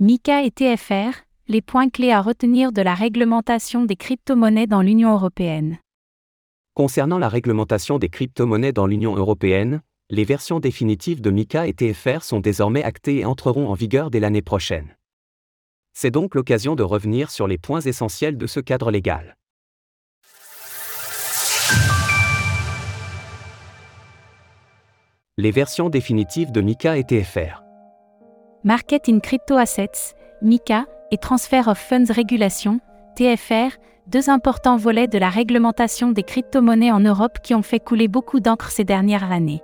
MICA et TFR, les points clés à retenir de la réglementation des crypto-monnaies dans l'Union européenne. Concernant la réglementation des crypto-monnaies dans l'Union européenne, les versions définitives de MICA et TFR sont désormais actées et entreront en vigueur dès l'année prochaine. C'est donc l'occasion de revenir sur les points essentiels de ce cadre légal. Les versions définitives de MICA et TFR. Market in Crypto Assets, MICA, et Transfer of Funds Regulation, TFR, deux importants volets de la réglementation des crypto-monnaies en Europe qui ont fait couler beaucoup d'encre ces dernières années.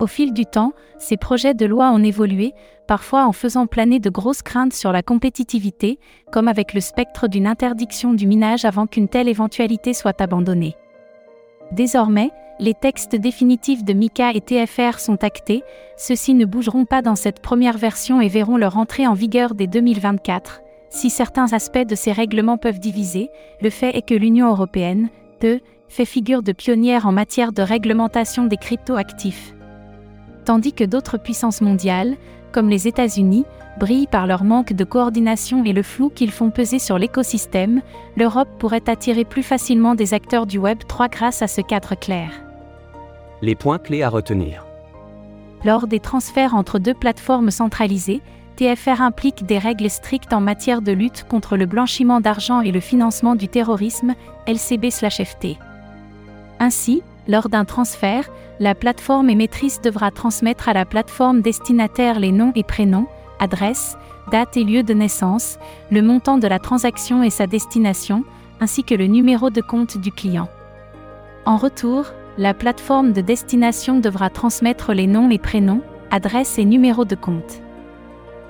Au fil du temps, ces projets de loi ont évolué, parfois en faisant planer de grosses craintes sur la compétitivité, comme avec le spectre d'une interdiction du minage avant qu'une telle éventualité soit abandonnée. Désormais, les textes définitifs de MICA et TFR sont actés, ceux-ci ne bougeront pas dans cette première version et verront leur entrée en vigueur dès 2024. Si certains aspects de ces règlements peuvent diviser, le fait est que l'Union européenne, te, fait figure de pionnière en matière de réglementation des cryptoactifs. Tandis que d'autres puissances mondiales, comme les États-Unis, brillent par leur manque de coordination et le flou qu'ils font peser sur l'écosystème, l'Europe pourrait attirer plus facilement des acteurs du Web 3 grâce à ce cadre clair. Les points clés à retenir. Lors des transferts entre deux plateformes centralisées, TFR implique des règles strictes en matière de lutte contre le blanchiment d'argent et le financement du terrorisme, LCB/FT. Ainsi, lors d'un transfert, la plateforme émettrice devra transmettre à la plateforme destinataire les noms et prénoms, adresses, date et lieu de naissance, le montant de la transaction et sa destination, ainsi que le numéro de compte du client. En retour, la plateforme de destination devra transmettre les noms et prénoms, adresses et numéros de compte.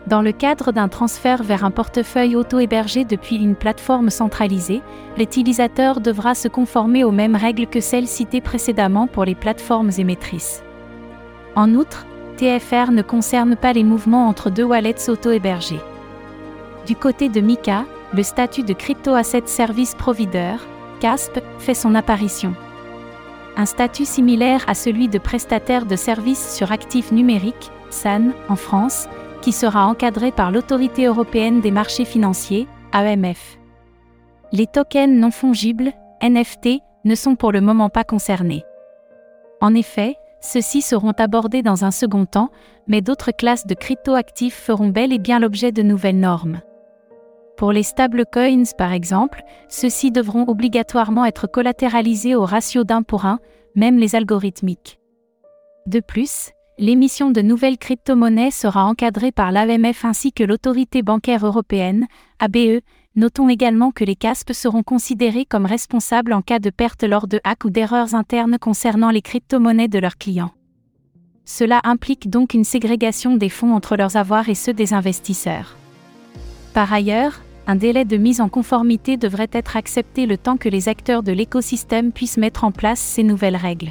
Dans le cadre d'un transfert vers un portefeuille auto-hébergé depuis une plateforme centralisée, l'utilisateur devra se conformer aux mêmes règles que celles citées précédemment pour les plateformes émettrices. En outre, TFR ne concerne pas les mouvements entre deux wallets auto-hébergés. Du côté de Mika, le statut de Crypto Asset Service Provider, CASP, fait son apparition un statut similaire à celui de prestataire de services sur actifs numériques, SAN, en France, qui sera encadré par l'Autorité européenne des marchés financiers, AEMF. Les tokens non fongibles, NFT, ne sont pour le moment pas concernés. En effet, ceux-ci seront abordés dans un second temps, mais d'autres classes de cryptoactifs feront bel et bien l'objet de nouvelles normes. Pour les stablecoins par exemple, ceux-ci devront obligatoirement être collatéralisés au ratio d'un pour un, même les algorithmiques. De plus, l'émission de nouvelles crypto-monnaies sera encadrée par l'AMF ainsi que l'autorité bancaire européenne, ABE. Notons également que les CASP seront considérés comme responsables en cas de perte lors de hacks ou d'erreurs internes concernant les crypto-monnaies de leurs clients. Cela implique donc une ségrégation des fonds entre leurs avoirs et ceux des investisseurs. Par ailleurs, un délai de mise en conformité devrait être accepté le temps que les acteurs de l'écosystème puissent mettre en place ces nouvelles règles.